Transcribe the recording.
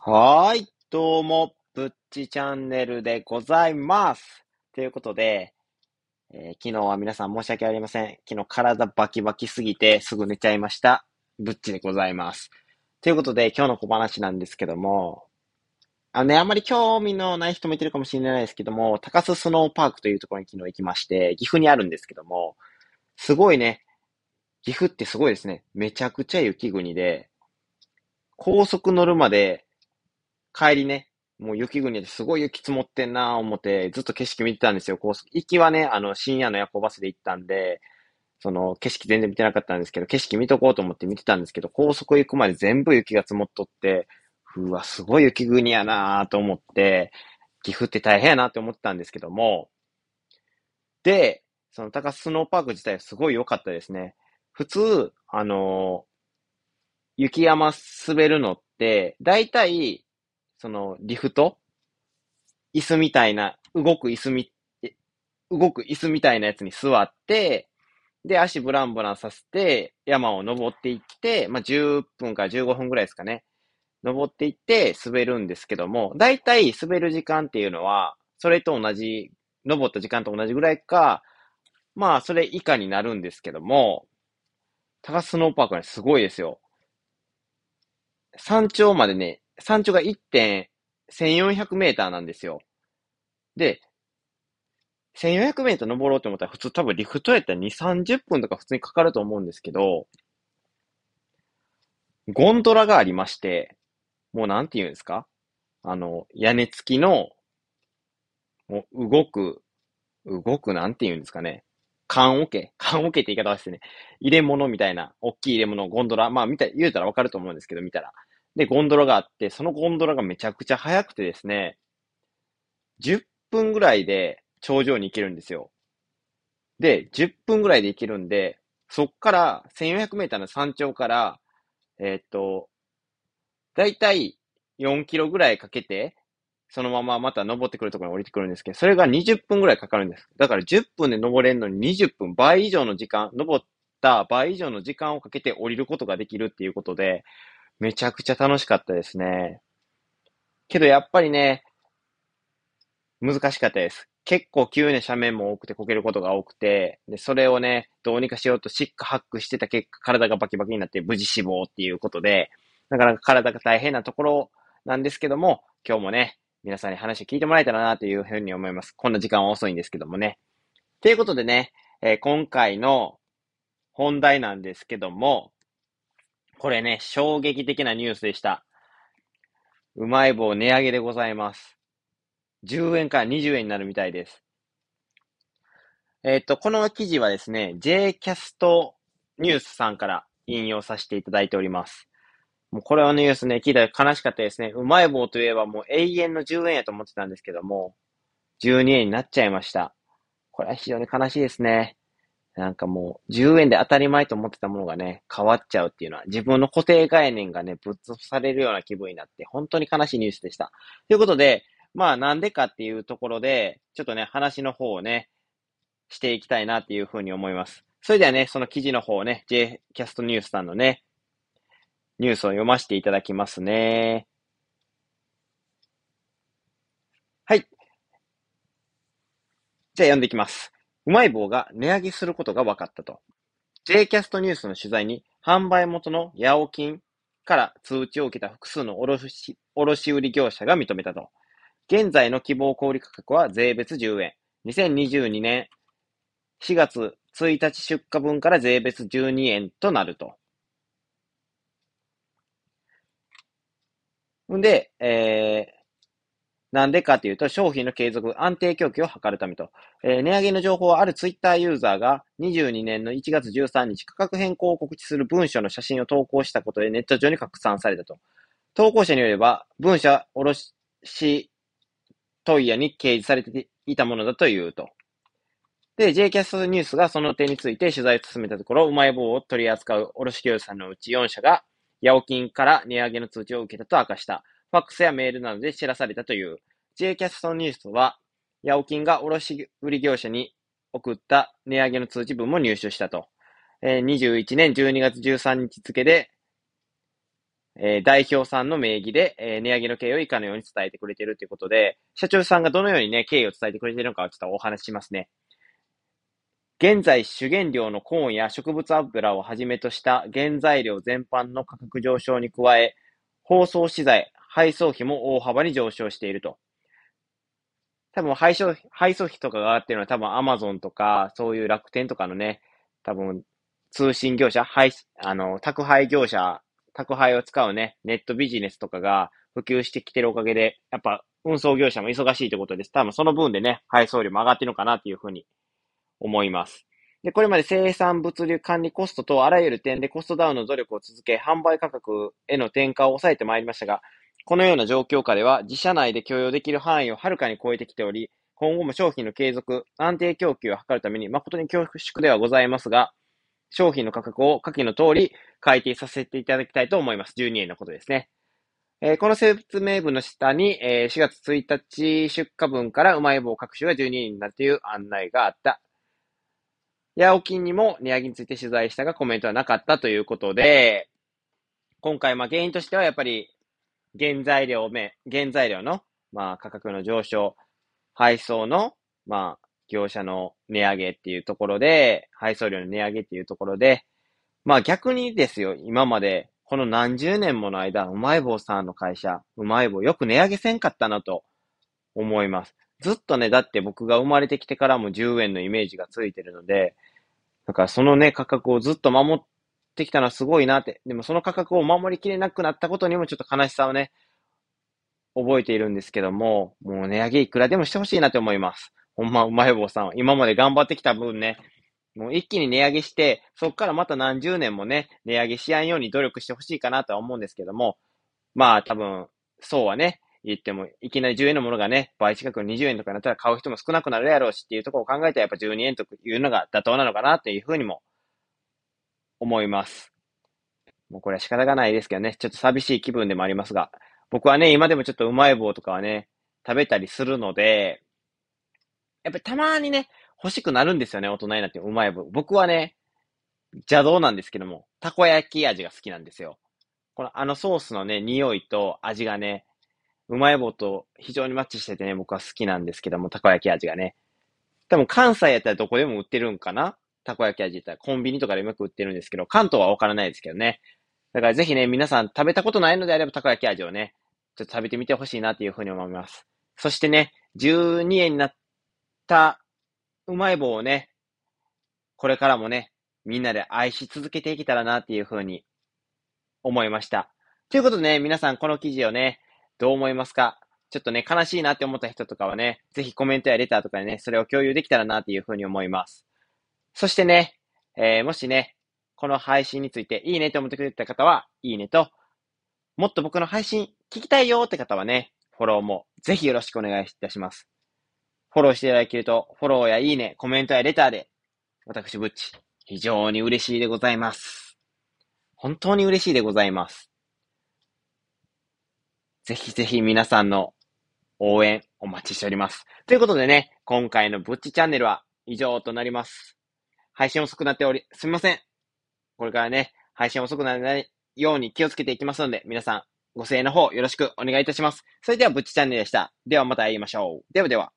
はーい、どうも、ぶっちチャンネルでございます。ということで、えー昨日は皆さん申し訳ありません。昨日体バキバキすぎてすぐ寝ちゃいました。ぶっちでございます。ということで、今日の小話なんですけども、あのね、あんまり興味のない人もいてるかもしれないですけども、高須スノーパークというところに昨日行きまして、岐阜にあるんですけども、すごいね、岐阜ってすごいですね。めちゃくちゃ雪国で、高速乗るまで、帰りね、もう雪国ですごい雪積もってんなぁ思って、ずっと景色見てたんですよ。高速。行きはね、あの、深夜の夜行バスで行ったんで、その、景色全然見てなかったんですけど、景色見とこうと思って見てたんですけど、高速行くまで全部雪が積もっとって、うわ、すごい雪国やなぁと思って、岐阜って大変やなって思ってたんですけども、で、その高須スノーパーク自体すごい良かったですね。普通、あの雪山滑るのって、だいたい、その、リフト？椅子みたいな、動く椅子み、動く椅子みたいなやつに座って、で、足ブランブランさせて、山を登っていって、まあ、10分から15分ぐらいですかね。登っていって滑るんですけども、だいたい滑る時間っていうのは、それと同じ、登った時間と同じぐらいか、まあ、それ以下になるんですけども、高須スノーパークは、すごいですよ。山頂までね、山頂が1.1400メーターなんですよ。で、1400メーター登ろうと思ったら普通多分リフトやったら2、30分とか普通にかかると思うんですけど、ゴンドラがありまして、もうなんて言うんですか？あの、屋根付きの、もう動く、動くなんて言うんですかね？缶桶？缶桶って言い方はしてね。入れ物みたいな、大きい入れ物、ゴンドラ。まあ、見た、言うたらわかると思うんですけど、見たら。で、ゴンドラがあって、そのゴンドラがめちゃくちゃ速くてですね、10分ぐらいで頂上に行けるんですよ。で、10分ぐらいで行けるんで、そっから、1400メーターの山頂から、えーっと、だいたい4キロぐらいかけて、そのまままた登ってくるところに降りてくるんですけど、それが20分ぐらいかかるんです。だから10分で登れるのに20分、倍以上の時間、登った倍以上の時間をかけて降りることができるっていうことで、めちゃくちゃ楽しかったですね。けどやっぱりね、難しかったです。結構急な斜面も多くてこけることが多くて、で、それをね、どうにかしようとシックハックしてた結果、体がバキバキになって無事死亡っていうことで、なかなか体が大変なところなんですけども、今日もね、皆さんに話を聞いてもらえたらなというふうに思います。こんな時間は遅いんですけどもね。ということでね、えー今回の本題なんですけども、これね、衝撃的なニュースでした。うまい棒値上げでございます。10円から20円になるみたいです。えっ、と、この記事はですね、Jcast ニュースさんから引用させていただいております。もうこれはニュースね、聞いたら悲しかったですね。うまい棒といえばもう永遠の10円やと思ってたんですけども、12円になっちゃいました。これは非常に悲しいですね。なんかもう、10円で当たり前と思ってたものがね、変わっちゃうっていうのは、自分の固定概念がね、ぶっ潰されるような気分になって、本当に悲しいニュースでした。ということで、まあなんでかっていうところで、ちょっとね、話の方をね、していきたいなっていうふうに思います。それではね、その記事の方をね、Jcast ニュースさんのね、ニュースを読ませていただきますね。はい。じゃあ読んでいきます。うまい棒が値上げすることが分かったと。Jcast ニュースの取材に、販売元のヤオキンから通知を受けた複数の卸卸売業者が認めたと。現在の希望小売価格は税別10円。2022年4月1日出荷分から税別12円となると。んで、えー、なんでかというと、商品の継続、安定供給を図るためと。えー値上げの情報はあるツイッターユーザーが22年の1月13日、価格変更を告知する文書の写真を投稿したことでネット上に拡散されたと。投稿者によれば、文書卸問屋に掲示されていたものだというと。で、JCast ニュースがその点について取材を進めたところ、うまい棒を取り扱う卸業者さんのうち4社が、ヤオキンから値上げの通知を受けたと明かした。ファックスやメールなどで知らされたという。Jcast ニュースは、ヤオキンが卸売業者に送った値上げの通知文も入手したと。えー21年12月13日付で、えー、代表さんの名義で、えー、値上げの経緯を以下のように伝えてくれているということで、社長さんがどのようにね、経緯を伝えてくれているのかちょっとお話ししますね。現在、主原料のコーンや植物油をはじめとした原材料全般の価格上昇に加え、包装資材、配送費も大幅に上昇していると。多分配送、配送費とかが上がってるのは多分アマゾンとか、そういう楽天とかのね、多分通信業者、配、あの、宅配業者、宅配を使うね、ネットビジネスとかが普及してきてるおかげで、やっぱ運送業者も忙しいということです。多分その分でね、配送料も上がってるのかなっていうふうに思います。で、これまで生産物流管理コストとあらゆる点でコストダウンの努力を続け、販売価格への転嫁を抑えてまいりましたが、このような状況下では自社内で許容できる範囲をはるかに超えてきており、今後も商品の継続、安定供給を図るために誠に恐縮ではございますが、商品の価格を下記の通り改定させていただきたいと思います。12円のことですね。えー、この説明文の下に、えー、4月1日出荷分からうまい棒各種が12円になるという案内があったヤオキンにも値上げについて取材したがコメントはなかったということで、今回、まあ原因としてはやっぱり原材料面、原材料の、まあ価格の上昇、配送の、まあ業者の値上げっていうところで、配送料の値上げっていうところで、まあ逆にですよ、今までこの何十年もの間、うまい棒さんの会社、うまい棒よく値上げせんかったなと思います。ずっとね、だって僕が生まれてきてからも10円のイメージがついてるので、だからそのね、価格をずっと守ってきたのはすごいなって。でもその価格を守りきれなくなったことにもちょっと悲しさをね、覚えているんですけども、もう値上げいくらでもしてほしいなって思います。ほんま、うまい棒さん今まで頑張ってきた分ね、もう一気に値上げして、そっからまた何十年もね、値上げしやんように努力してほしいかなとは思うんですけども、まあ多分、そうはね、言っても、いきなり10円のものがね、倍近く20円とかになったら買う人も少なくなるやろうしっていうところを考えたらやっぱ12円というのが妥当なのかなっていうふうにも思います。もうこれは仕方がないですけどね、ちょっと寂しい気分でもありますが、僕はね、今でもちょっとうまい棒とかはね、食べたりするので、やっぱりたまにね、欲しくなるんですよね、大人になってうまい棒。僕はね、邪道なんですけども、たこ焼き味が好きなんですよ。このあのソースのね、匂いと味がね、うまい棒と非常にマッチしててね、僕は好きなんですけども、たこ焼き味がね。多分関西やったらどこでも売ってるんかなたこ焼き味ってコンビニとかでうまく売ってるんですけど、関東はわからないですけどね。だからぜひね、皆さん食べたことないのであればたこ焼き味をね、ちょっと食べてみてほしいなっていうふうに思います。そしてね、12円になったうまい棒をね、これからもね、みんなで愛し続けていけたらなっていうふうに思いました。ということでね、皆さんこの記事をね、どう思いますか？ちょっとね、悲しいなって思った人とかはね、ぜひコメントやレターとかでね、それを共有できたらなっていうふうに思います。そしてね、えー、もしね、この配信についていいねと思ってくれた方は、いいねと、もっと僕の配信聞きたいよって方はね、フォローもぜひよろしくお願いいたします。フォローしていただけると、フォローやいいね、コメントやレターで、私、ブッチ、非常に嬉しいでございます。本当に嬉しいでございます。ぜひぜひ皆さんの応援お待ちしております。ということでね、今回のぶっちチャンネルは以上となります。配信遅くなっており、すみません。これからね、配信遅くならないように気をつけていきますので、皆さんご声援の方よろしくお願いいたします。それではぶっちチャンネルでした。ではまた会いましょう。ではでは。